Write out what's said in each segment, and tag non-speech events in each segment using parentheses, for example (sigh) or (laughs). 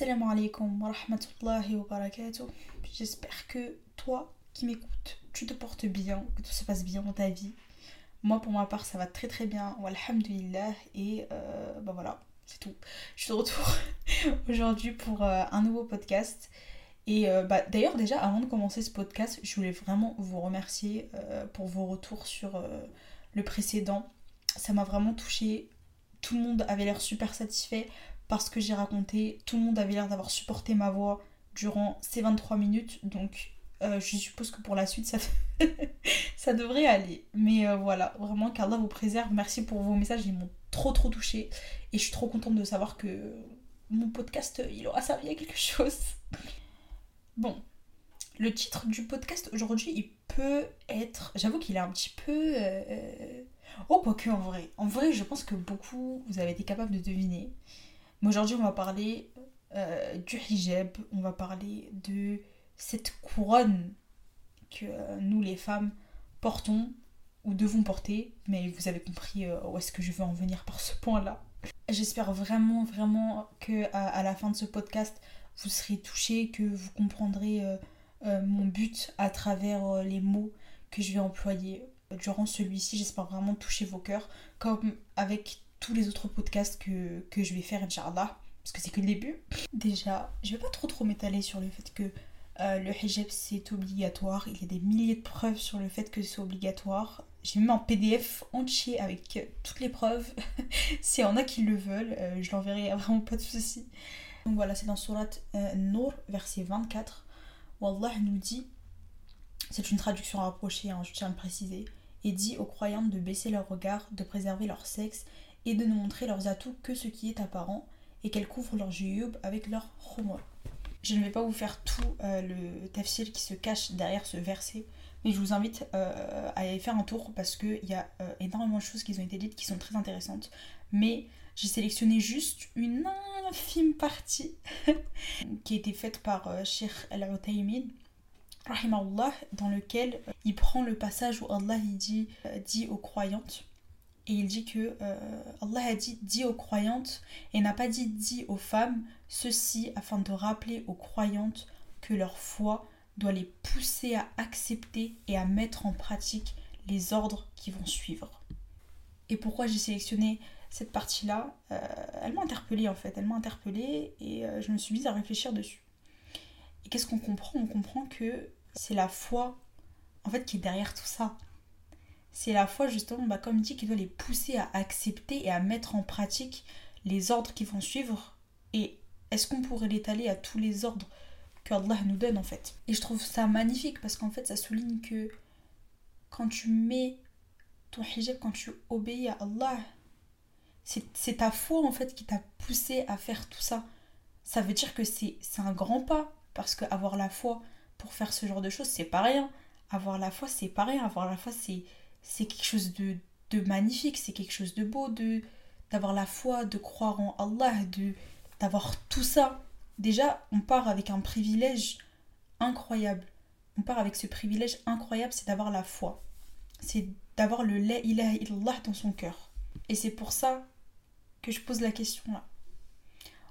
Assalamu alaikum wa rahmatullahi wa barakatuh. J'espère que toi qui m'écoutes, tu te portes bien, que tout se passe bien dans ta vie. Moi, pour ma part, ça va très très bien, alhamdulillah. Et euh, bah voilà, c'est tout. Je suis de retour (laughs) aujourd'hui pour euh, un nouveau podcast. Et euh, bah, d'ailleurs, déjà, avant de commencer ce podcast, je voulais vraiment vous remercier pour vos retours sur le précédent. Ça m'a vraiment touché. Tout le monde avait l'air super satisfait parce que j'ai raconté. Tout le monde avait l'air d'avoir supporté ma voix durant ces 23 minutes. Donc, euh, je suppose que pour la suite, (laughs) ça, devrait aller. Mais euh, voilà, vraiment, qu'Allah vous préserve. Merci pour vos messages, ils m'ont trop trop touché. Et je suis trop contente de savoir que mon podcast, il aura servi à quelque chose. Bon, le titre du podcast aujourd'hui, il peut être. J'avoue qu'il est un petit peu. euh, Oh, quoique en vrai. En vrai, je pense que beaucoup, vous avez été capable de deviner. Mais aujourd'hui, on va parler euh, du hijab. On va parler de cette couronne que euh, nous, les femmes, portons ou devons porter. Mais vous avez compris euh, où est-ce que je veux en venir par ce point-là. J'espère vraiment, vraiment que à, à la fin de ce podcast, vous serez touchés, que vous comprendrez mon but à travers les mots que je vais employer durant celui-ci. J'espère vraiment toucher vos cœurs, comme avec tous les autres podcasts que, que je vais faire, Inch'Allah, parce que c'est que le début. Déjà, je vais pas trop trop m'étaler sur le fait que euh, le hijab c'est obligatoire. Il y a des milliers de preuves sur le fait que c'est obligatoire. J'ai même un PDF entier avec toutes les preuves. (laughs) S'il y en a qui le veulent, euh, je l'enverrai, (laughs) vraiment pas de soucis. Donc voilà, c'est dans Surat euh, Nour, verset 24, où Allah nous dit, c'est une traduction rapprochée, hein, je tiens à le préciser, et dit aux croyantes de baisser leur regard, de préserver leur sexe et de ne montrer leurs atouts que ce qui est apparent, et qu'elles couvrent leur juyub avec leur khumur. Je ne vais pas vous faire tout euh, le tafsir qui se cache derrière ce verset, mais je vous invite euh, à aller faire un tour parce qu'il y a euh, énormément de choses qui ont été dites qui sont très intéressantes. Mais j'ai sélectionné juste une infime partie (laughs) qui a été faite par Sheikh Al-Utaymin, dans lequel il prend le passage où Allah dit, dit aux croyantes. Et il dit que euh, Allah a dit dit aux croyantes et n'a pas dit dit aux femmes, ceci afin de rappeler aux croyantes que leur foi doit les pousser à accepter et à mettre en pratique les ordres qui vont suivre. Et pourquoi j'ai sélectionné cette partie-là Euh, Elle m'a interpellée en fait, elle m'a interpellée et euh, je me suis mise à réfléchir dessus. Et qu'est-ce qu'on comprend? On comprend que c'est la foi en fait qui est derrière tout ça. C'est la foi justement, bah, comme dit, qui doit les pousser à accepter et à mettre en pratique les ordres qui vont suivre. Et est-ce qu'on pourrait l'étaler à tous les ordres que Allah nous donne en fait? Et je trouve ça magnifique parce qu'en fait ça souligne que quand tu mets ton hijab, quand tu obéis à Allah, c'est ta foi en fait qui t'a poussé à faire tout ça. Ça veut dire que c'est un grand pas parce que avoir la foi pour faire ce genre de choses, c'est pas rien. Avoir la foi, c'est pas rien. Avoir la foi, c'est c'est quelque chose de, de magnifique, c'est quelque chose de beau, de d'avoir la foi, de croire en Allah, de d'avoir tout ça. Déjà, on part avec un privilège incroyable. On part avec ce privilège incroyable, c'est d'avoir la foi. C'est d'avoir le la ilaha illallah dans son cœur. Et c'est pour ça que je pose la question là.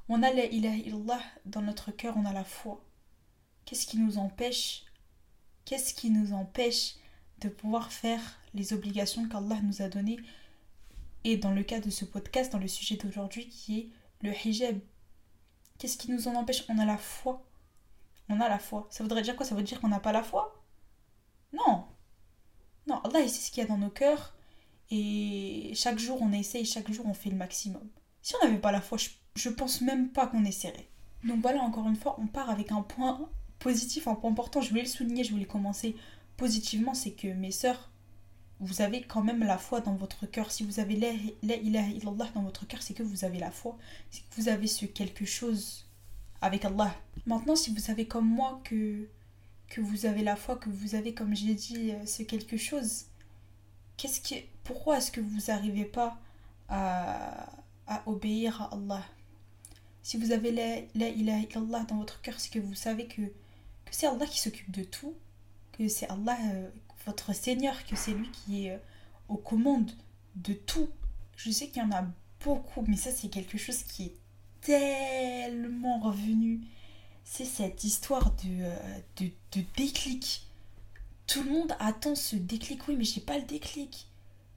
On a la ilaha illallah dans notre cœur, on a la foi. Qu'est-ce qui nous empêche? Qu'est-ce qui nous empêche de pouvoir faire les obligations qu'Allah nous a données et dans le cas de ce podcast, dans le sujet d'aujourd'hui qui est le hijab. Qu'est-ce qui nous en empêche? On a la foi. On a la foi. Ça voudrait dire quoi? Ça veut dire qu'on n'a pas la foi? Non. Non, Allah il sait ce qu'il y a dans nos cœurs et chaque jour on essaye, chaque jour on fait le maximum. Si on n'avait pas la foi, je, je pense même pas qu'on essaierait. Donc voilà, encore une fois, on part avec un point positif, un point important. Je voulais le souligner, je voulais commencer positivement, c'est que mes sœurs, vous avez quand même la foi dans votre cœur. Si vous avez la, la ilaha illallah dans votre cœur, c'est que vous avez la foi. C'est que vous avez ce quelque chose avec Allah. Maintenant, si vous savez comme moi que, que vous avez la foi, que vous avez, comme j'ai dit, euh, ce quelque chose, qu'est-ce qui, pourquoi est-ce que vous n'arrivez pas à, à obéir à Allah? Si vous avez la ilaha illallah dans votre cœur, c'est que vous savez que, que c'est Allah qui s'occupe de tout, que c'est Allah, euh, votre Seigneur, que c'est lui qui est euh, aux commandes de tout. Je sais qu'il y en a beaucoup, mais ça c'est quelque chose qui est tellement revenu. C'est cette histoire de, euh, de, de déclic. Tout le monde attend ce déclic. Oui, mais j'ai pas le déclic.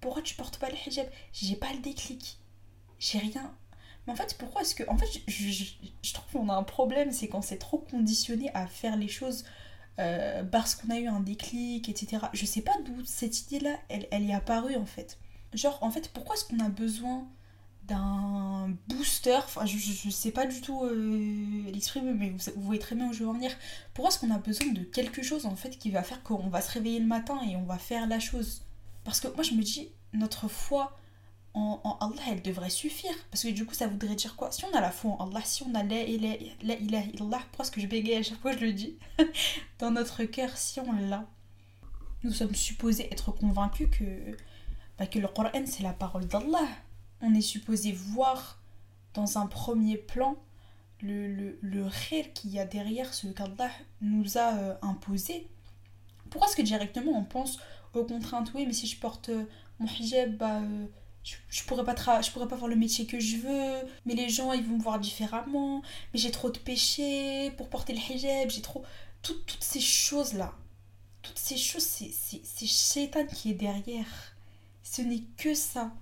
Pourquoi tu portes pas le hijab? J'ai pas le déclic. J'ai rien. Mais en fait, pourquoi est-ce que. En fait, je, je, trouve qu'on a un problème, c'est qu'on s'est trop conditionné à faire les choses euh, parce qu'on a eu un déclic, etc. Je sais pas d'où cette idée-là, elle, elle est apparue en fait. Genre, en fait, pourquoi est-ce qu'on a besoin d'un booster? Enfin, je, je, sais pas du tout euh, l'exprimer, mais vous, vous, voyez très bien où je veux en venir. Pourquoi est-ce qu'on a besoin de quelque chose en fait qui va faire qu'on va se réveiller le matin et on va faire la chose? Parce que moi, je me dis, notre foi en, Allah, elle devrait suffire. Parce que du coup, ça voudrait dire quoi? Si on a la foi en Allah, si on a la ilaha illallah, pourquoi est-ce que je bégaye à chaque fois je le dis? (laughs) Dans notre cœur, si on l'a, nous sommes supposés être convaincus que bah, que le Coran c'est la parole d'Allah. On est supposé voir dans un premier plan le, le, le qu'il y a derrière ce qu'Allah nous a euh, imposé. Pourquoi est-ce que directement on pense aux contraintes Oui, mais si je porte euh, mon hijab, bah, euh, je, je, pourrais pas je pourrais pas faire le métier que je veux, mais les gens ils vont me voir différemment, mais j'ai trop de péchés pour porter le hijab, j'ai trop. toutes ces choses-là, toutes ces choses, c'est Shaitan qui est derrière. Ce n'est que ça.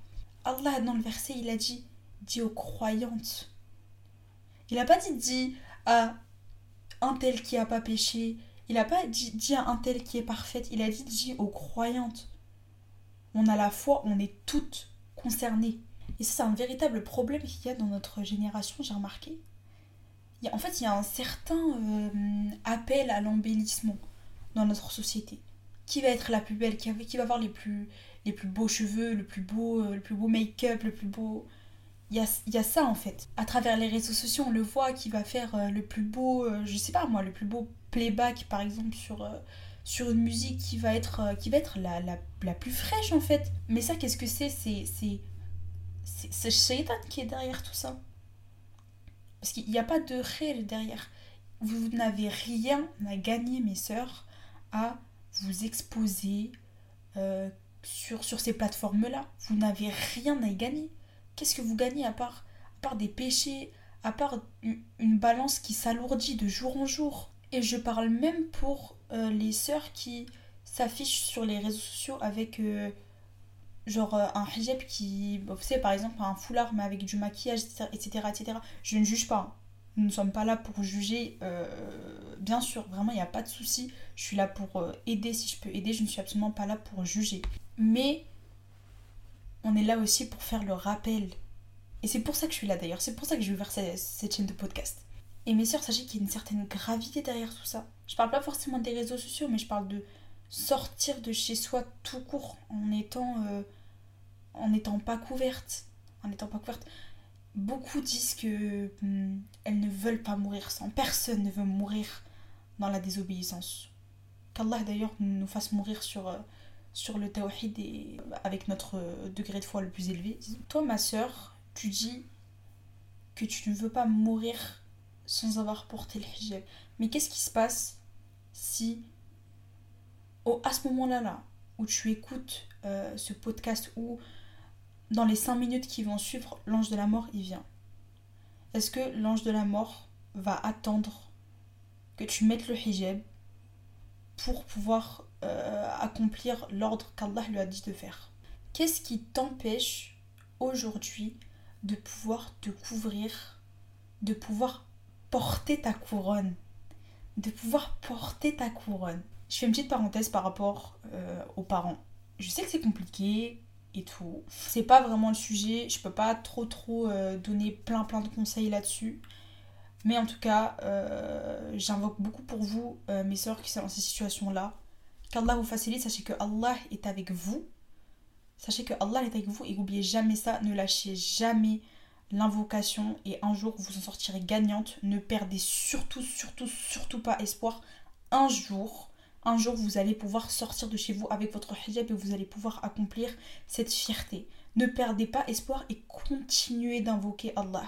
Allah, dans le verset, il a dit dit aux croyantes. Il n'a pas dit dit à un tel qui n'a pas péché. Il n'a pas dit, dit à un tel qui est parfaite. Il a dit dit aux croyantes. On a la foi, on est toutes concernées. Et ça, c'est un véritable problème qu'il y a dans notre génération, j'ai remarqué. Il en fait, il y a un certain euh, appel à l'embellissement dans notre société. Qui va être la plus belle Qui va, avoir les plus, les plus beaux cheveux, le plus beau, euh, le plus beau make-up, le plus beau. Il y a, y a, ça en fait. À travers les réseaux sociaux, on le voit qui va faire euh, le plus beau, je sais pas moi, le plus beau playback par exemple sur, sur une musique qui va être, qui va être la, la, la, plus fraîche en fait. Mais ça, qu'est-ce que c'est? C'est c'est Shaitan qui est derrière tout ça. Parce qu'il n'y a pas de réel derrière. Vous n'avez rien à gagner, mes sœurs, à vous exposer, euh, sur, sur ces plateformes-là. Vous n'avez rien à gagner. Qu'est-ce que vous gagnez à part, à part des péchés, à part une balance qui s'alourdit de jour en jour? Et je parle même pour euh, les sœurs qui s'affichent sur les réseaux sociaux avec euh, genre euh, un hijab qui, vous savez par exemple un foulard mais avec du maquillage, etc. etc. Je ne juge pas. Hein. Nous ne sommes pas là pour juger. bien sûr, vraiment, il n'y a pas de souci. Je suis là pour aider si je peux aider. Je ne suis absolument pas là pour juger. Mais on est là aussi pour faire le rappel. Et c'est pour ça que je suis là d'ailleurs, c'est pour ça que j'ai ouvert cette, cette chaîne de podcast. Et mes soeurs, sachez qu'il y a une certaine gravité derrière tout ça. Je parle pas forcément des réseaux sociaux, mais je parle de sortir de chez soi tout court en étant euh, en pas couverte. En pas couverte. Beaucoup disent que hmm, elles ne veulent pas mourir sans. Personne ne veut mourir dans la désobéissance. Qu'Allah d'ailleurs nous fasse mourir sur, euh, sur le tawhid et avec notre degré de foi le plus élevé. Toi, ma soeur, tu dis que tu ne veux pas mourir sans avoir porté le hijab. Mais qu'est-ce qui se passe? Si, oh, à ce moment-là, là, où tu écoutes euh, ce podcast, ou dans les 5 minutes qui vont suivre, l'ange de la mort, il vient Est-ce que l'ange de la mort va attendre que tu mettes le hijab pour pouvoir euh, accomplir l'ordre qu'Allah lui a dit de faire? Qu'est-ce qui t'empêche aujourd'hui de pouvoir te couvrir, de pouvoir porter ta couronne, de pouvoir porter ta couronne Je fais une petite parenthèse par rapport euh, aux parents. Je sais que c'est compliqué et tout. C'est pas vraiment le sujet. Je peux pas trop trop euh, donner plein plein de conseils là-dessus. Mais en tout cas, j'invoque beaucoup pour vous, mes soeurs qui sont dans ces situations-là. Qu'Allah vous facilite, sachez que Allah est avec vous. Sachez que Allah est avec vous et n'oubliez jamais ça, ne lâchez jamais l'invocation et un jour vous en sortirez gagnante. Ne perdez surtout, surtout, surtout pas espoir. Un jour, un jour vous allez pouvoir sortir de chez vous avec votre hijab et vous allez pouvoir accomplir cette fierté. Ne perdez pas espoir et continuez d'invoquer Allah.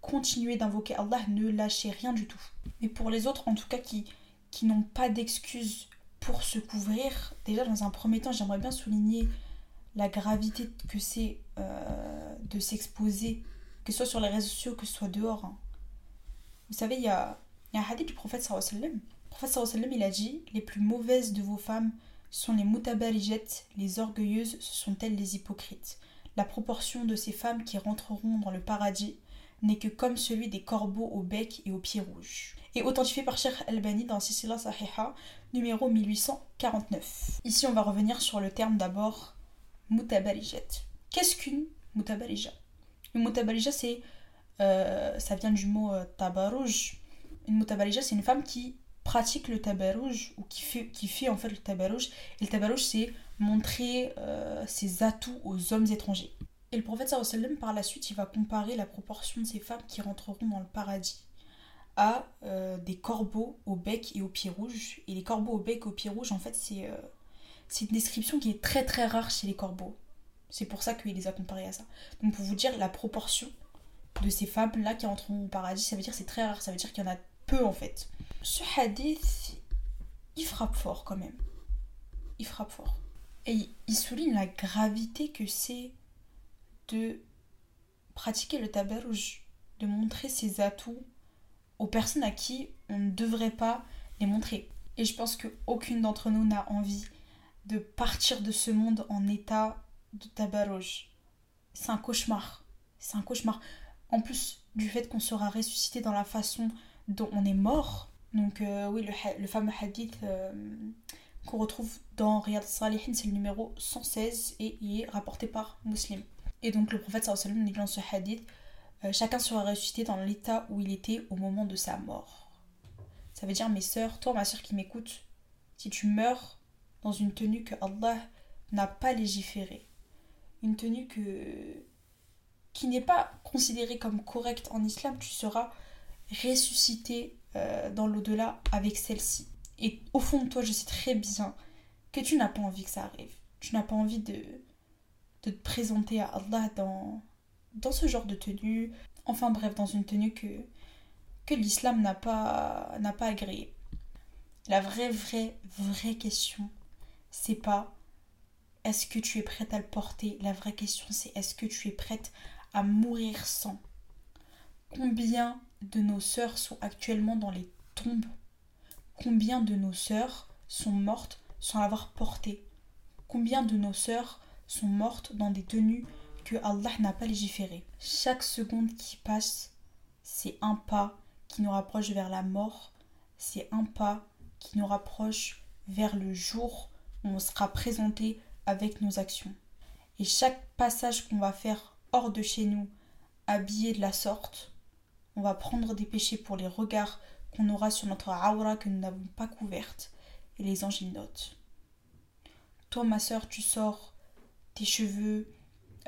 Continuez d'invoquer Allah, ne lâchez rien du tout. Mais pour les autres, en tout cas, qui, qui n'ont pas d'excuses pour se couvrir, déjà dans un premier temps, j'aimerais bien souligner la gravité que c'est euh, de s'exposer que ce soit sur les réseaux sociaux, que ce soit dehors. hein. Vous savez, il y a, y a un hadith du prophète sallallahu. Le prophète sallallahu il a dit Les plus mauvaises de vos femmes sont les mutabarijettes, les orgueilleuses, ce sont elles les hypocrites. La proportion de ces femmes qui rentreront dans le paradis n'est que comme celui des corbeaux au bec et aux pieds rouges. Et authentifié par Sheikh Albani dans Sisila Sahiha, numéro 1849. Ici, on va revenir sur le terme d'abord mutabarijet. Qu'est-ce qu'une mutabarija Une mutabarija, c'est. euh, ça vient du mot euh, tabarouj. Une mutabarija, c'est une femme qui pratique le tabarouj ou qui fait, qui fait en fait le tabarouj. Et le tabarouj, c'est montrer euh, ses atouts aux hommes étrangers. Et le prophète sallam, par la suite, il va comparer la proportion de ces femmes qui rentreront dans le paradis à euh, des corbeaux au bec et aux pieds rouges. Et les corbeaux au bec et aux pieds rouges, en fait, c'est c'est une description qui est très très rare chez les corbeaux. C'est pour ça qu'il les a comparés à ça. Donc pour vous dire la proportion de ces femmes-là qui entreront au paradis, ça veut dire c'est très rare, ça veut dire qu'il y en a peu en fait. Ce hadith, il frappe fort quand même. Il frappe fort. Et il- souligne la gravité que c'est de pratiquer le tabarouj, de montrer ses atouts aux personnes à qui on ne devrait pas les montrer. Et je pense qu'aucune d'entre nous n'a envie de partir de ce monde en état de tabarouj. C'est un cauchemar. C'est un cauchemar. En plus du fait qu'on sera ressuscité dans la façon dont on est mort. Donc euh, oui, le, fameux hadith euh, qu'on retrouve dans Riyad Salihin, c'est le numéro 116 et il est rapporté par Muslim. Et donc le prophète sallam dit dans ce hadith, euh, chacun sera ressuscité dans l'état où il était au moment de sa mort. Ça veut dire mes sœurs, toi ma sœur qui m'écoute, si tu meurs dans une tenue que Allah n'a pas légiférée, une tenue que qui n'est pas considérée comme correcte en islam, tu seras ressuscité euh, dans l'au-delà avec celle-ci. Et au fond de toi, je sais très bien que tu n'as pas envie que ça arrive. Tu n'as pas envie de, de te présenter à Allah dans, dans ce genre de tenue. Enfin bref, dans une tenue que, que l'islam n'a pas, n'a pas agréée. La vraie, vraie, vraie question, c'est pas est-ce que tu es prête à le porter? La vraie question, c'est est-ce que tu es prête à mourir sans? Combien de nos sœurs sont actuellement dans les tombes? Combien de nos sœurs sont mortes sans l'avoir porté Combien de nos sœurs sont mortes dans des tenues que Allah n'a pas légiférées? Chaque seconde qui passe, c'est un pas qui nous rapproche vers la mort, c'est un pas qui nous rapproche vers le jour où on sera présenté avec nos actions. Et chaque passage qu'on va faire hors de chez nous, habillé de la sorte, on va prendre des péchés pour les regards qu'on aura sur notre aura que nous n'avons pas couverte. Et les anges notent. Toi, ma soeur, tu sors tes cheveux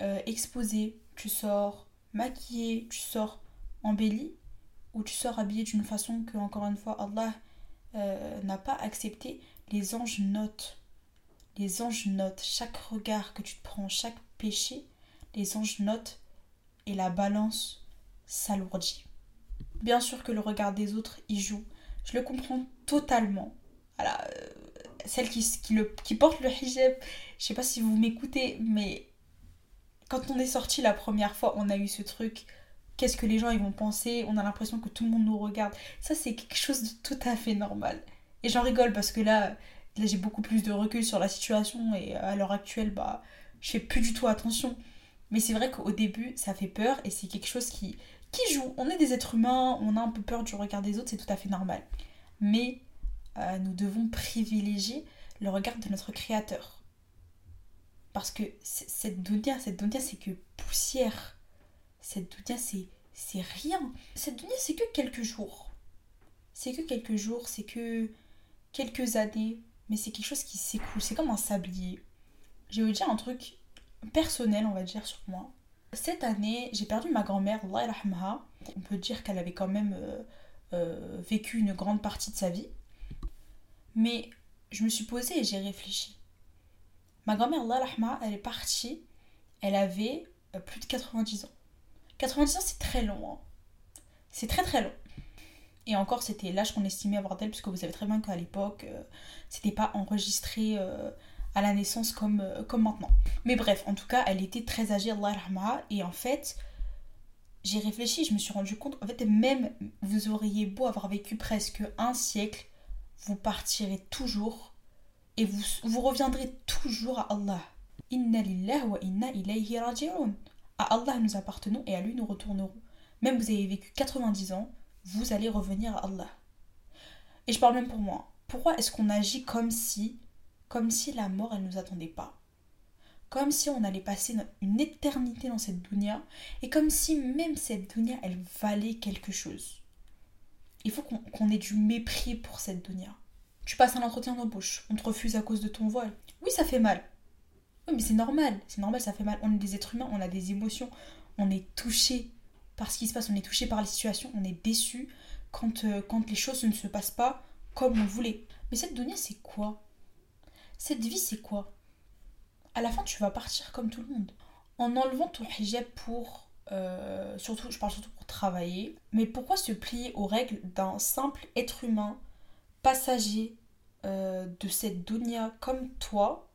euh, exposés, tu sors maquillée, tu sors embellie, ou tu sors habillée d'une façon que, encore une fois, Allah euh, n'a pas accepté. Les anges notent. Les anges notent chaque regard que tu te prends, chaque péché. Les anges notent et la balance s'alourdit. Bien sûr que le regard des autres y joue. Je le comprends totalement. Voilà, euh, celle qui, qui, porte le hijab, je sais pas si vous m'écoutez, mais quand on est sorti la première fois, on a eu ce truc. Qu'est-ce que les gens ils vont penser? On a l'impression que tout le monde nous regarde. Ça, c'est quelque chose de tout à fait normal. Et j'en rigole parce que là, là j'ai beaucoup plus de recul sur la situation et à l'heure actuelle, bah, je fais plus du tout attention. Mais c'est vrai qu'au début, ça fait peur et c'est quelque chose qui, qui joue. On est des êtres humains, on a un peu peur du regard des autres, c'est tout à fait normal. Mais euh, nous devons privilégier le regard de notre créateur. Parce que cette dunya, cette dunya, c'est que poussière. Cette dunya, c'est, c'est rien. Cette dunya, c'est que quelques jours. C'est que quelques jours, c'est que quelques années. Mais c'est quelque chose qui s'écoule. C'est comme un sablier. Je vais vous dire un truc personnel, on va dire, sur moi. Cette année, j'ai perdu ma grand-mère, Allah. On peut dire qu'elle avait quand même euh, euh, vécu une grande partie de sa vie. Mais je me suis posée et j'ai réfléchi. Ma grand-mère, Allah elle est partie. Elle avait euh, plus de 90 ans. 90 ans, c'est très long. Hein. C'est très très long. Et encore, c'était l'âge qu'on estimait avoir d'elle, puisque vous savez très bien qu'à l'époque, euh, c'était pas enregistré euh, à la naissance comme, euh, comme maintenant. Mais bref, en tout cas, elle était très âgée, Allah rahmaha, et en fait, j'ai réfléchi, je me suis rendu compte, en fait, même vous auriez beau avoir vécu presque un siècle, vous partirez toujours et vous, vous reviendrez toujours à Allah. Inna lillah wa inna ilayhi raji'un. À Allah nous appartenons et à lui nous retournerons. Même vous avez vécu 90 ans, vous allez revenir à Allah. Et je parle même pour moi. Pourquoi est-ce qu'on agit comme si, comme si la mort, elle ne nous attendait pas? Comme si on allait passer une éternité dans cette dunya, et comme si même cette dunya, elle valait quelque chose. Il faut qu'on ait du mépris pour cette dunya. Tu passes un entretien d'embauche, on te refuse à cause de ton voile. Oui, ça fait mal. Oui, mais c'est normal, c'est normal, ça fait mal. On est des êtres humains, on a des émotions, on est touché par ce qui se passe, on est touché par les situations, on est déçu quand, euh, quand les choses ne se passent pas comme on voulait. Mais cette dunya, c'est quoi? Cette vie, c'est quoi? À la fin, tu vas partir comme tout le monde. En enlevant ton hijab pour. Euh, surtout, je parle surtout pour travailler. Mais pourquoi se plier aux règles d'un simple être humain, passager euh, de cette dunya comme toi,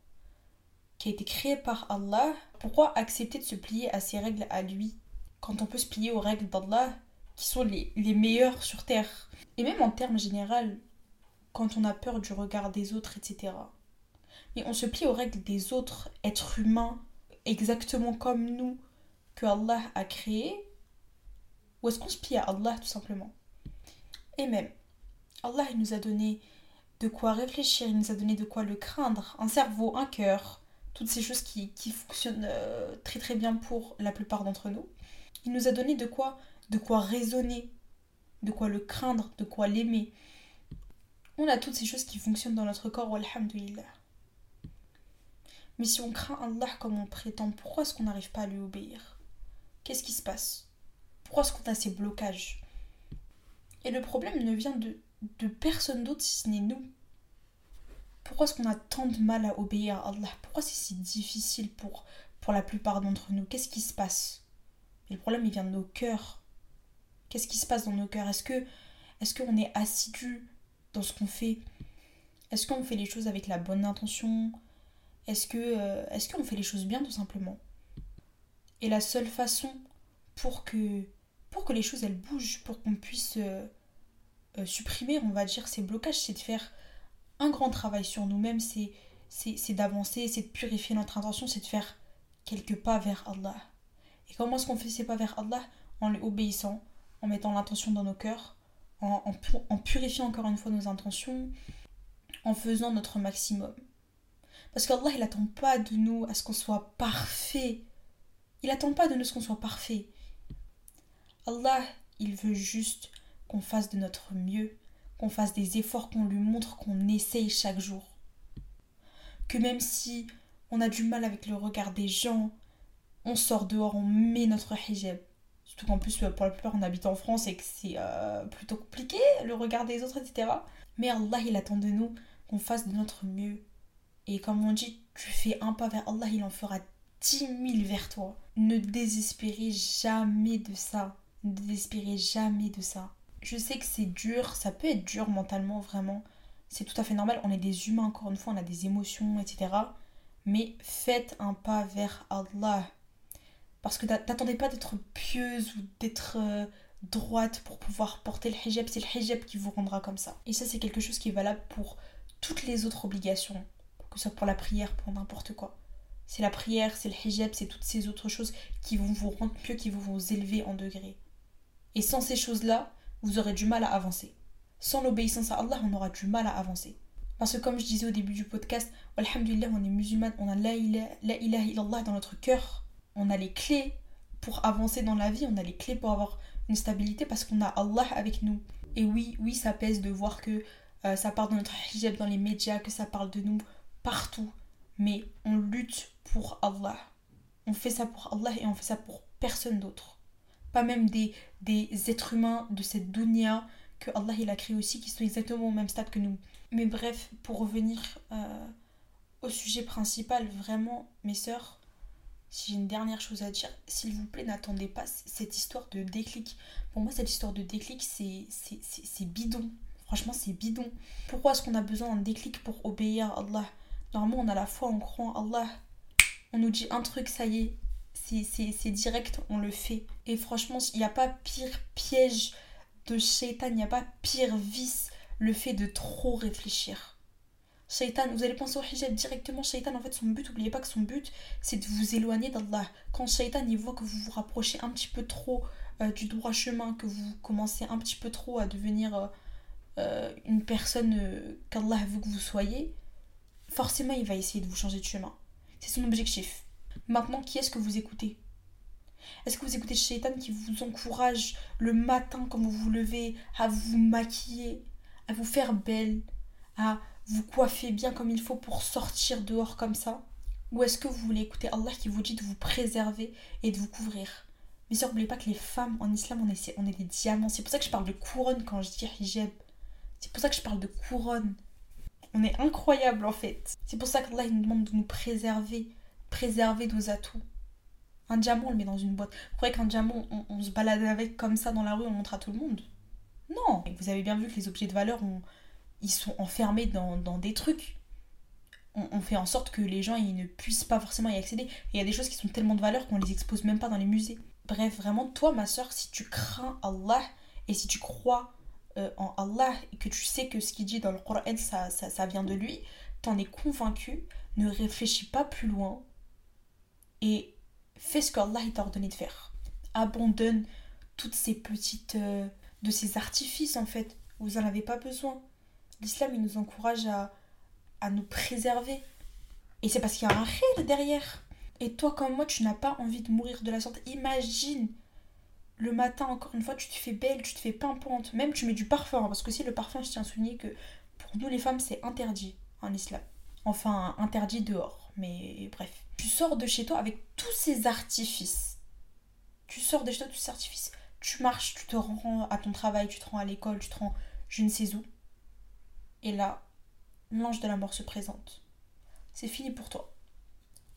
qui a été créé par Allah? Pourquoi accepter de se plier à ses règles à lui? Quand on peut se plier aux règles d'Allah qui sont les, les meilleures sur terre Et même en termes généraux, quand on a peur du regard des autres, etc. Mais on se plie aux règles des autres êtres humains exactement comme nous que Allah a créé Ou est-ce qu'on se plie à Allah tout simplement? Et même, Allah il nous a donné de quoi réfléchir, il nous a donné de quoi le craindre, un cerveau, un cœur, toutes ces choses qui, qui fonctionnent euh, très très bien pour la plupart d'entre nous. Il nous a donné de quoi, de quoi raisonner, de quoi le craindre, de quoi l'aimer. On a toutes ces choses qui fonctionnent dans notre corps, alhamdulillah. Mais si on craint Allah comme on prétend, pourquoi est-ce qu'on n'arrive pas à lui obéir? Qu'est-ce qui se passe? Pourquoi est-ce qu'on a ces blocages? Et le problème ne vient de, personne d'autre si ce n'est nous. Pourquoi est-ce qu'on a tant de mal à obéir à Allah? Pourquoi c'est si difficile pour la plupart d'entre nous? Qu'est-ce qui se passe? Et le problème, il vient de nos cœurs. Qu'est-ce qui se passe dans nos cœurs? Est-ce que est-ce qu'on est assidu dans ce qu'on fait? Est-ce qu'on fait les choses avec la bonne intention? Est-ce que euh, qu'on fait les choses bien tout simplement? Et la seule façon pour que pour que les choses elles bougent, pour qu'on puisse euh, euh, supprimer, on va dire, ces blocages, c'est de faire un grand travail sur nous-mêmes, c'est c'est d'avancer, c'est de purifier notre intention, c'est de faire quelques pas vers Allah. Et comment est-ce qu'on fait ces pas vers Allah En obéissant, en mettant l'intention dans nos cœurs, en, purifiant encore une fois nos intentions, en faisant notre maximum. Parce qu'Allah, il n'attend pas de nous à ce qu'on soit parfait. Il n'attend pas de nous ce qu'on soit parfait. Allah, il veut juste qu'on fasse de notre mieux, qu'on fasse des efforts, qu'on lui montre qu'on essaye chaque jour. Que même si on a du mal avec le regard des gens, on sort dehors, on met notre hijab. Surtout qu'en plus, pour la plupart, on habite en France et que c'est euh, plutôt compliqué, le regard des autres, etc. Mais Allah, il attend de nous qu'on fasse de notre mieux. Et comme on dit, tu fais un pas vers Allah, il en fera dix mille vers toi. Ne désespérez jamais de ça. Ne désespérez jamais de ça. Je sais que c'est dur, ça peut être dur mentalement, vraiment. C'est tout à fait normal, on est des humains, encore une fois, on a des émotions, etc. Mais faites un pas vers Allah. Parce que t'attendais pas d'être pieuse ou d'être euh, droite pour pouvoir porter le hijab. C'est le hijab qui vous rendra comme ça. Et ça, c'est quelque chose qui est valable pour toutes les autres obligations. Que ce soit pour la prière, pour n'importe quoi. C'est la prière, c'est le hijab, c'est toutes ces autres choses qui vont vous rendre pieux, qui vont vous élever en degrés. Et sans ces choses-là, vous aurez du mal à avancer. Sans l'obéissance à Allah, on aura du mal à avancer. Parce que comme je disais au début du podcast, Alhamdulillah, on est musulman, on a la ilaha illallah dans notre cœur on a les clés pour avancer dans la vie, on a les clés pour avoir une stabilité parce qu'on a Allah avec nous. Et oui, oui, ça pèse de voir que euh, ça parle de notre hijab dans les médias, que ça parle de nous partout. Mais on lutte pour Allah. On fait ça pour Allah et on fait ça pour personne d'autre. Pas même des, des êtres humains de cette dunya que Allah il a créé aussi qui sont exactement au même stade que nous. Mais bref, pour revenir euh, au sujet principal, vraiment, mes sœurs, si j'ai une dernière chose à dire, s'il vous plaît, n'attendez pas cette histoire de déclic. Pour moi, cette histoire de déclic, c'est bidon. Franchement, c'est bidon. Pourquoi est-ce qu'on a besoin d'un déclic pour obéir à Allah? Normalement, on a la foi, on croit Allah. On nous dit un truc, ça y est, c'est direct, on le fait. Et franchement, il n'y a pas pire piège de shaitan, il n'y a pas pire vice le fait de trop réfléchir. Shaitan, vous allez penser au hijab directement. Shaitan, en fait, son but, n'oubliez pas que son but, c'est de vous éloigner d'Allah. Quand Shaitan, il voit que vous vous rapprochez un petit peu trop euh, du droit chemin, que vous commencez un petit peu trop à devenir euh, euh, une personne qu'Allah veut que vous soyez, forcément, il va essayer de vous changer de chemin. C'est son objectif. Maintenant, qui est-ce que vous écoutez? Est-ce que vous écoutez Shaitan qui vous encourage le matin quand vous vous levez à vous maquiller, à vous faire belle, à vous coiffer bien comme il faut pour sortir dehors comme ça Ou est-ce que vous voulez écouter Allah qui vous dit de vous préserver et de vous couvrir Mais n'oubliez pas que les femmes en islam, on est, on est des diamants. C'est pour ça que je parle de couronne quand je dis hijab. C'est pour ça que je parle de couronne. On est incroyable en fait. C'est pour ça qu'Allah nous demande de nous préserver, préserver nos atouts. Un diamant, on le met dans une boîte. Vous croyez qu'un diamant, on, se balade avec comme ça dans la rue, on montre à tout le monde? Non Vous avez bien vu que les objets de valeur, ils sont enfermés dans, des trucs. On, fait en sorte que les gens ils ne puissent pas forcément y accéder. Il y a des choses qui sont tellement de valeur qu'on les expose même pas dans les musées. Bref, vraiment, toi, ma soeur, si tu crains Allah et si tu crois euh, en Allah et que tu sais que ce qu'il dit dans le Coran, ça, ça, ça vient de lui, t'en es convaincu, ne réfléchis pas plus loin et fais ce qu'Allah t'a ordonné de faire. Abandonne toutes ces petites. Euh, de ces artifices en fait. Vous en avez pas besoin. L'islam il nous encourage à, à nous préserver. Et c'est parce qu'il y a un rire derrière. Et toi comme moi, tu n'as pas envie de mourir de la sorte. Imagine le matin, encore une fois, tu te fais belle, tu te fais pimpante. Même tu mets du parfum. Hein, parce que si le parfum, je tiens à souligner que pour nous les femmes, c'est interdit en islam. Enfin, interdit dehors. Mais bref. Tu sors de chez toi avec tous ces artifices. Tu sors de chez toi tous ces artifices. Tu marches, tu te rends à ton travail, tu te rends à l'école, tu te rends je ne sais où. Et là, l'ange de la mort se présente. C'est fini pour toi.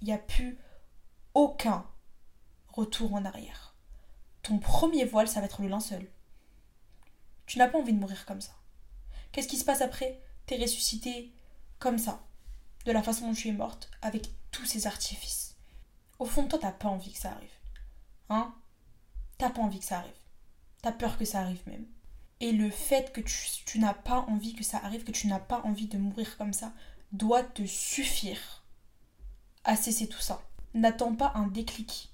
Il n'y a plus aucun retour en arrière. Ton premier voile, ça va être le linceul. Tu n'as pas envie de mourir comme ça. Qu'est-ce qui se passe après? T'es ressuscité comme ça, de la façon dont tu es morte, avec tous ces artifices. Au fond de toi, t'as pas envie que ça arrive. Hein? T'as pas envie que ça arrive. T'as peur que ça arrive même. Et le fait que tu, n'as pas envie que ça arrive, que tu n'as pas envie de mourir comme ça, doit te suffire à cesser tout ça. N'attends pas un déclic.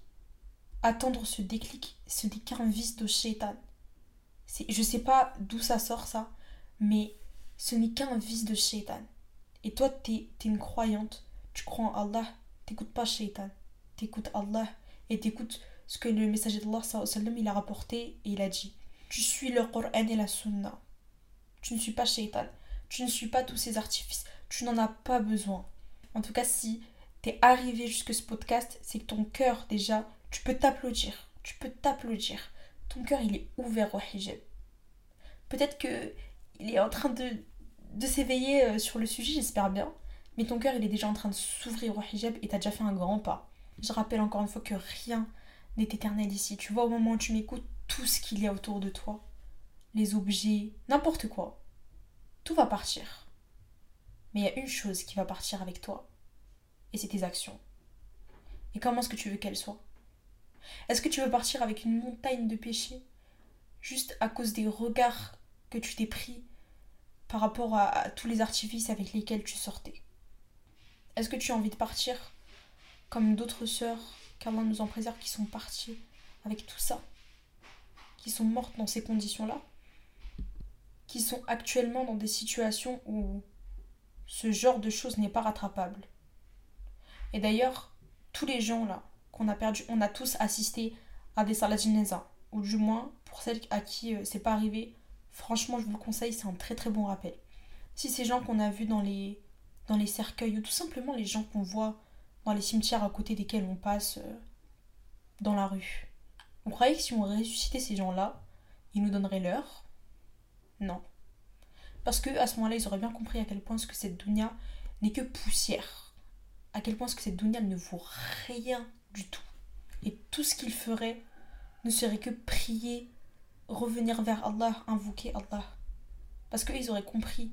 Attendre ce déclic, ce n'est qu'un vice de shaitan. Je sais pas d'où ça sort ça, mais ce n'est qu'un vice de shaitan. Et toi, t'es es une croyante, tu crois en Allah, t'écoutes pas Shaitan, t'écoutes Allah et t'écoutes ce que le messager d'Allah il a rapporté et il a dit. Tu suis le Coran et la Sunna. Tu ne suis pas Shaitan, tu ne suis pas tous ces artifices, tu n'en as pas besoin. En tout cas, si t'es arrivé jusque ce podcast, c'est que ton cœur déjà, tu peux t'applaudir, tu peux t'applaudir. Ton cœur, il est ouvert au hijab. Peut-être que il est en train de, de s'éveiller euh, sur le sujet, j'espère bien mais ton cœur il est déjà en train de s'ouvrir au hijab et t'as déjà fait un grand pas. Je rappelle encore une fois que rien n'est éternel ici. Tu vois, au moment où tu m'écoutes, tout ce qu'il y a autour de toi, les objets, n'importe quoi, tout va partir. Mais il y a une chose qui va partir avec toi, et c'est tes actions. Et comment est-ce que tu veux qu'elles soient? Est-ce que tu veux partir avec une montagne de péchés, juste à cause des regards que tu t'es pris par rapport à tous les artifices avec lesquels tu sortais? Est-ce que tu as envie de partir comme d'autres sœurs, qu'Allah nous en préserve, qui sont parties avec tout ça, qui sont mortes dans ces conditions-là, qui sont actuellement dans des situations où ce genre de choses n'est pas rattrapable. Et d'ailleurs, tous les gens là qu'on a perdu, on a tous assisté à des saladinesa, ou du moins pour celles à qui euh, c'est pas arrivé, franchement je vous le conseille, c'est un très très bon rappel. Si ces gens qu'on a vus dans les dans les cercueils ou tout simplement les gens qu'on voit dans les cimetières à côté desquels on passe euh, dans la rue. On croyait que si on ressuscitait ces gens-là, ils nous donneraient l'heure Non. Parce que à ce moment-là, ils auraient bien compris à quel point ce que cette dounia n'est que poussière. À quel point ce que cette dounia ne vaut rien du tout. Et tout ce qu'ils feraient ne serait que prier, revenir vers Allah, invoquer Allah. Parce qu'ils auraient compris.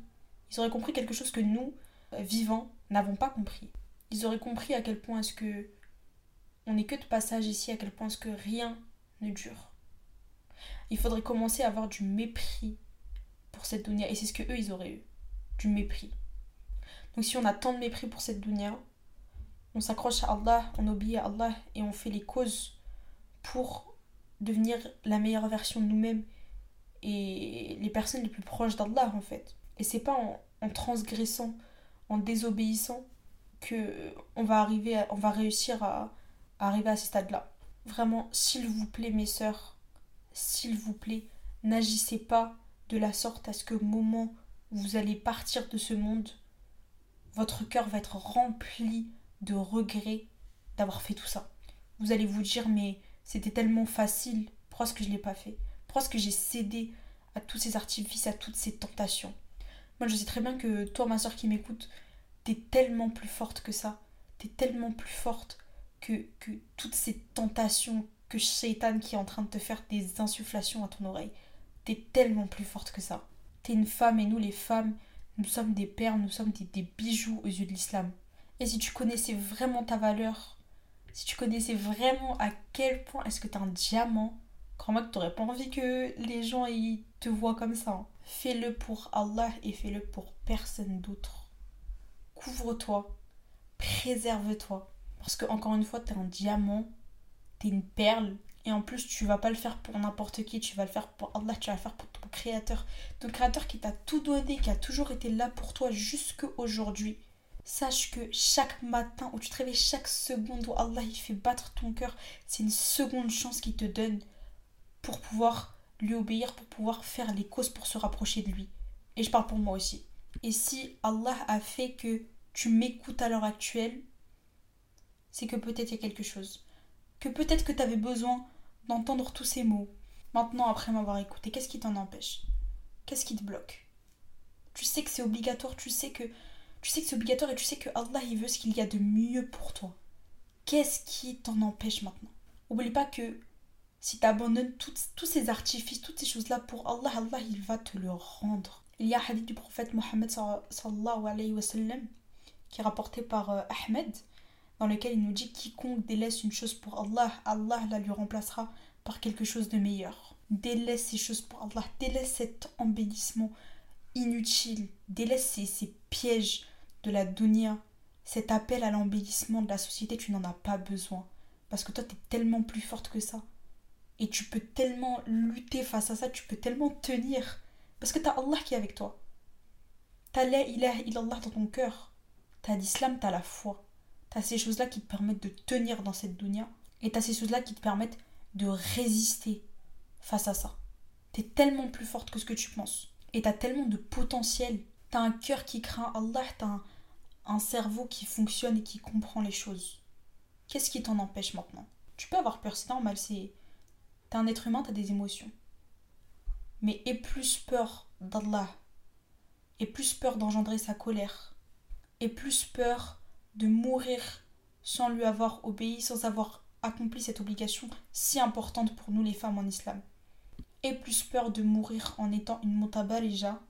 Ils auraient compris quelque chose que nous, vivants n'avons pas compris. Ils auraient compris à quel point est-ce que on n'est que de passage ici à quel point ce que rien ne dure. Il faudrait commencer à avoir du mépris pour cette dunya. Et c'est ce que eux, ils auraient eu. Du mépris. Donc si on a tant de mépris pour cette dunya, on s'accroche à Allah, on obéit à Allah et on fait les causes pour devenir la meilleure version de nous-mêmes et les personnes les plus proches d'Allah en fait. Et c'est pas en, transgressant, en désobéissant que on va arriver on va réussir à, à arriver à ce stade-là. Vraiment, s'il vous plaît mes sœurs, s'il vous plaît, n'agissez pas de la sorte à ce que au moment où vous allez partir de ce monde, votre cœur va être rempli de regrets d'avoir fait tout ça. Vous allez vous dire mais c'était tellement facile, pourquoi est-ce que je ne l'ai pas fait? Pourquoi est-ce que j'ai cédé à tous ces artifices, à toutes ces tentations? Moi je sais très bien que toi ma soeur qui m'écoute, t'es tellement plus forte que ça. T'es tellement plus forte que, toutes ces tentations, que Shaitan qui est en train de te faire des insufflations à ton oreille. T'es tellement plus forte que ça. T'es une femme et nous les femmes, nous sommes des perles, nous sommes des, bijoux aux yeux de l'islam. Et si tu connaissais vraiment ta valeur, si tu connaissais vraiment à quel point est-ce que t'es un diamant, crois-moi que t'aurais pas envie que les gens ils te voient comme ça. Hein. Fais-le pour Allah et fais-le pour personne d'autre. Couvre-toi, préserve-toi. Parce que encore une fois, t'es un diamant, t'es une perle, et en plus, tu vas pas le faire pour n'importe qui, tu vas le faire pour Allah, tu vas le faire pour ton créateur. Ton créateur qui t'a tout donné, qui a toujours été là pour toi jusqu'à aujourd'hui. Sache que chaque matin où tu te réveilles, chaque seconde où Allah il fait battre ton cœur, c'est une seconde chance qu'il te donne pour pouvoir lui obéir, pour pouvoir faire les causes pour se rapprocher de lui. Et je parle pour moi aussi. Et si Allah a fait que tu m'écoutes à l'heure actuelle, c'est que peut-être il y a quelque chose. Que peut-être que tu avais besoin d'entendre tous ces mots. Maintenant, après m'avoir écouté, qu'est-ce qui t'en empêche? Qu'est-ce qui te bloque? Tu sais que c'est obligatoire, tu sais que tu sais que c'est obligatoire et tu sais que Allah il veut ce qu'il y a de mieux pour toi. Qu'est-ce qui t'en empêche maintenant? Oublie pas que si tu abandonnes tous ces artifices, toutes ces choses-là pour Allah, Allah il va te le rendre. Il y a un hadith du prophète Mohammed sallallahu qui est rapporté par euh, Ahmed dans lequel il nous dit quiconque délaisse une chose pour Allah, Allah la lui remplacera par quelque chose de meilleur. Délaisse ces choses pour Allah, délaisse cet embellissement inutile, délaisse ces, pièges de la dunya, cet appel à l'embellissement de la société, tu n'en as pas besoin. Parce que toi, tu es tellement plus forte que ça. Et tu peux tellement lutter face à ça, tu peux tellement tenir. Parce que tu as Allah qui est avec toi. Tu as a illallah dans ton cœur. Tu as l'islam, tu as la foi. T'as ces choses-là qui te permettent de tenir dans cette dunya. Et t'as ces choses-là qui te permettent de résister face à ça. T'es tellement plus forte que ce que tu penses. Et t'as tellement de potentiel. T'as un cœur qui craint Allah, t'as un, cerveau qui fonctionne et qui comprend les choses. Qu'est-ce qui t'en empêche maintenant? Tu peux avoir peur, c'est normal. T'es un être humain, t'as des émotions. Mais aie plus peur d'Allah. Aie plus peur d'engendrer sa colère. Aie plus peur de mourir sans lui avoir obéi, sans avoir accompli cette obligation si importante pour nous les femmes en islam. Et plus peur de mourir en étant une motabalija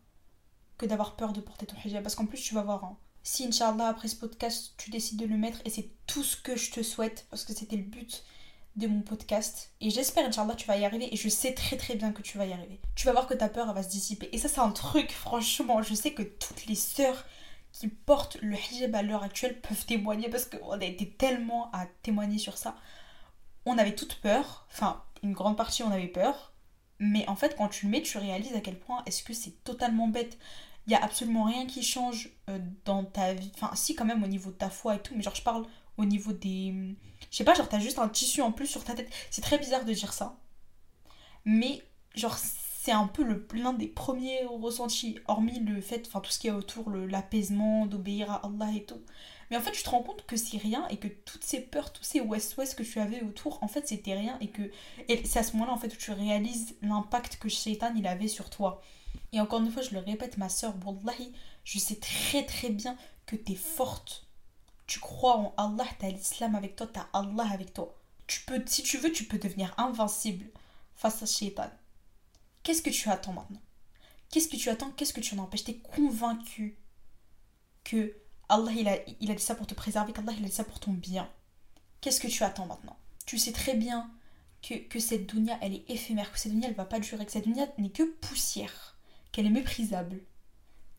que d'avoir peur de porter ton hijab. Parce qu'en plus, tu vas voir, hein, si Inch'Allah, après ce podcast, tu décides de le mettre, et c'est tout ce que je te souhaite, parce que c'était le but de mon podcast. Et j'espère, Inch'Allah, tu vas y arriver. Et je sais très très bien que tu vas y arriver. Tu vas voir que ta peur, va se dissiper. Et ça, c'est un truc, franchement. Je sais que toutes les sœurs portent le hijab à l'heure actuelle peuvent témoigner parce qu'on a été tellement à témoigner sur ça. On avait toute peur, enfin une grande partie on avait peur, mais en fait quand tu le mets tu réalises à quel point est-ce que c'est totalement bête. Il n'y a absolument rien qui change euh, dans ta vie. Enfin si quand même au niveau de ta foi et tout, mais genre je parle au niveau des... Je sais pas, genre t'as juste un tissu en plus sur ta tête. C'est très bizarre de dire ça. Mais genre c'est un peu plein des premiers ressentis, hormis le fait, enfin tout ce qui est autour, l'apaisement, d'obéir à Allah et tout. Mais en fait, tu te rends compte que c'est rien et que toutes ces peurs, tous ces ouest-ouest que tu avais autour, en fait, c'était rien et que et c'est à ce moment-là en fait où tu réalises l'impact que Shaitan il avait sur toi. Et encore une fois, je le répète, ma soeur, Wallahi, je sais très très bien que tu es forte. Tu crois en Allah, tu as l'islam avec toi, tu as Allah avec toi. Tu peux, si tu veux, tu peux devenir invincible face à Shaitan. Qu'est-ce que tu attends maintenant? Qu'est-ce que tu attends? Qu'est-ce que tu en empêches T'es convaincu que Allah il a, il a dit ça pour te préserver, qu'Allah il a dit ça pour ton bien. Qu'est-ce que tu attends maintenant? Tu sais très bien que, que cette dunya, elle est éphémère, que cette dunya, elle va pas durer, que cette dunya n'est que poussière, qu'elle est méprisable.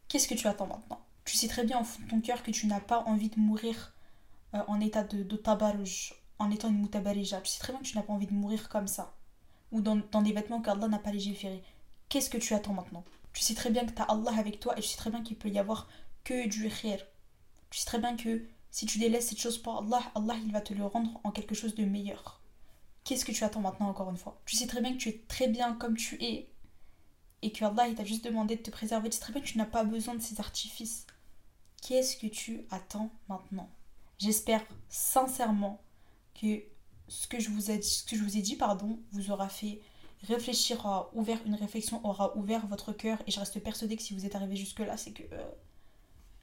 Qu'est-ce que tu attends maintenant? Tu sais très bien au fond de ton cœur que tu n'as pas envie de mourir euh, en état de, de en étant une mutabarija. Tu sais très bien que tu n'as pas envie de mourir comme ça. Ou dans, dans des vêtements qu'Allah n'a pas légiférés. Qu'est-ce que tu attends maintenant? Tu sais très bien que tu as Allah avec toi et tu sais très bien qu'il peut y avoir que du khir. Tu sais très bien que si tu délaisses cette chose pour Allah, Allah il va te le rendre en quelque chose de meilleur. Qu'est-ce que tu attends maintenant encore une fois? Tu sais très bien que tu es très bien comme tu es et que Allah il t'a juste demandé de te préserver. Tu sais très bien que tu n'as pas besoin de ces artifices. Qu'est-ce que tu attends maintenant? J'espère sincèrement que ce que je vous ai dit, pardon, vous aura fait réfléchir, aura ouvert une réflexion, aura ouvert votre cœur et je reste persuadée que si vous êtes arrivé jusque là, c'est que euh,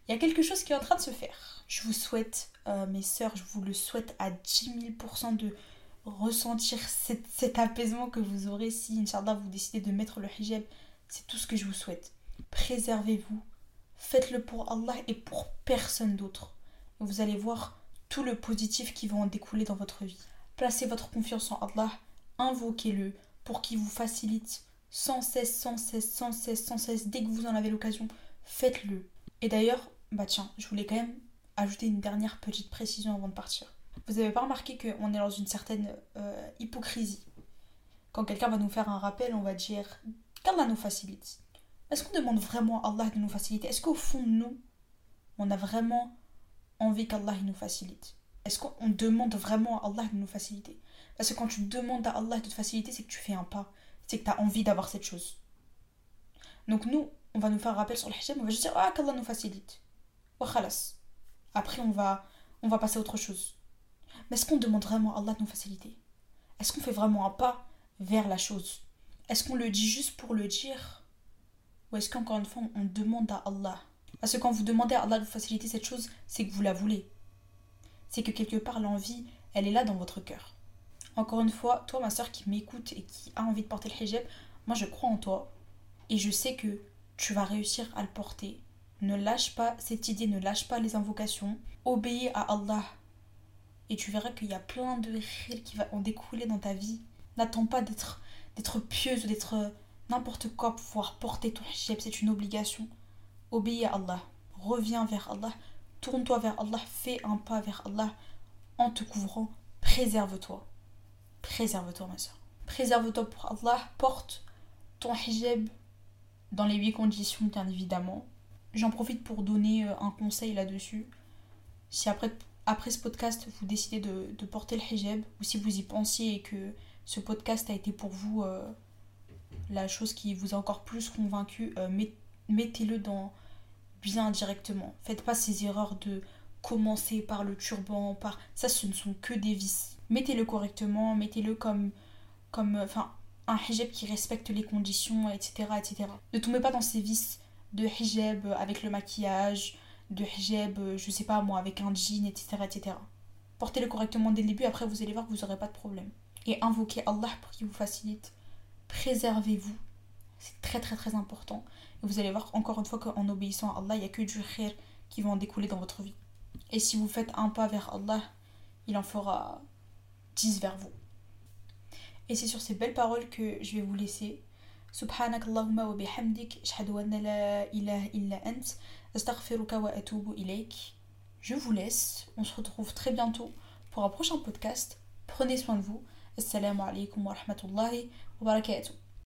il y a quelque chose qui est en train de se faire. Je vous souhaite, euh, mes sœurs, je vous le souhaite à 10 000% de ressentir cet, apaisement que vous aurez si, Inch'Allah, vous décidez de mettre le hijab. C'est tout ce que je vous souhaite. Préservez-vous. Faites-le pour Allah et pour personne d'autre. Vous allez voir tout le positif qui va en découler dans votre vie. Placez votre confiance en Allah. Invoquez-le pour qu'il vous facilite sans cesse, sans cesse, sans cesse, sans cesse. Dès que vous en avez l'occasion, faites-le. Et d'ailleurs, bah tiens, je voulais quand même ajouter une dernière petite précision avant de partir. Vous avez pas remarqué qu'on est dans une certaine euh, hypocrisie Quand quelqu'un va nous faire un rappel, on va dire qu'Allah nous facilite. Est-ce qu'on demande vraiment à Allah de nous faciliter? Est-ce qu'au fond de nous, on a vraiment envie qu'Allah nous facilite? Est-ce qu'on demande vraiment à Allah de nous faciliter? Parce que quand tu demandes à Allah de te faciliter, c'est que tu fais un pas. C'est que tu as envie d'avoir cette chose. Donc nous, on va nous faire un rappel sur le hijab, on va juste dire Ah, qu'Allah nous facilite. Après, on va, on va passer à autre chose. Mais est-ce qu'on demande vraiment à Allah de nous faciliter? Est-ce qu'on fait vraiment un pas vers la chose? Est-ce qu'on le dit juste pour le dire? Ou est-ce qu'encore une fois, on demande à Allah? Parce que quand vous demandez à Allah de faciliter cette chose, c'est que vous la voulez. C'est que quelque part, l'envie, elle est là dans votre cœur. Encore une fois, toi, ma soeur qui m'écoute et qui a envie de porter le hijab, moi, je crois en toi. Et je sais que tu vas réussir à le porter. Ne lâche pas cette idée, ne lâche pas les invocations. Obéis à Allah. Et tu verras qu'il y a plein de rires qui vont découler dans ta vie. N'attends pas d'être d'être pieuse ou d'être n'importe quoi pour pouvoir porter ton hijab. C'est une obligation. Obéis à Allah. Reviens vers Allah. Tourne-toi vers Allah. Fais un pas vers Allah en te couvrant. Préserve-toi. Préserve-toi, ma soeur. Préserve-toi pour Allah. Porte ton hijab dans les huit conditions, bien évidemment. J'en profite pour donner euh, un conseil là-dessus. Si après, ce podcast, vous décidez de, porter le hijab, ou si vous y pensiez et que ce podcast a été pour vous euh, la chose qui vous a encore plus convaincu, euh, mettez-le dans bien directement. Faites pas ces erreurs de commencer par le turban, par ça, ce ne sont que des vices. Mettez-le correctement, mettez-le comme, comme, enfin, un hijab qui respecte les conditions, etc., etc. Ne tombez pas dans ces vices de hijab avec le maquillage, de hijab, je sais pas moi, avec un jean, etc., etc. Portez-le correctement dès le début, après vous allez voir que vous n'aurez pas de problème. Et invoquez Allah pour qu'il vous facilite. Préservez-vous. C'est très très très important. Et vous allez voir encore une fois qu'en obéissant à Allah, il n'y a que du khir qui va en découler dans votre vie. Et si vous faites un pas vers Allah, il en fera dix vers vous. Et c'est sur ces belles paroles que je vais vous laisser. سبحانك اللهم وبحمدك أشهد أن لا إله إلا أنت أستغفرك وأتوب إليك Je vous laisse, on se retrouve très bientôt pour un prochain podcast. Prenez soin de vous. Assalamu alaikum wa rahmatullahi wa barakatuh.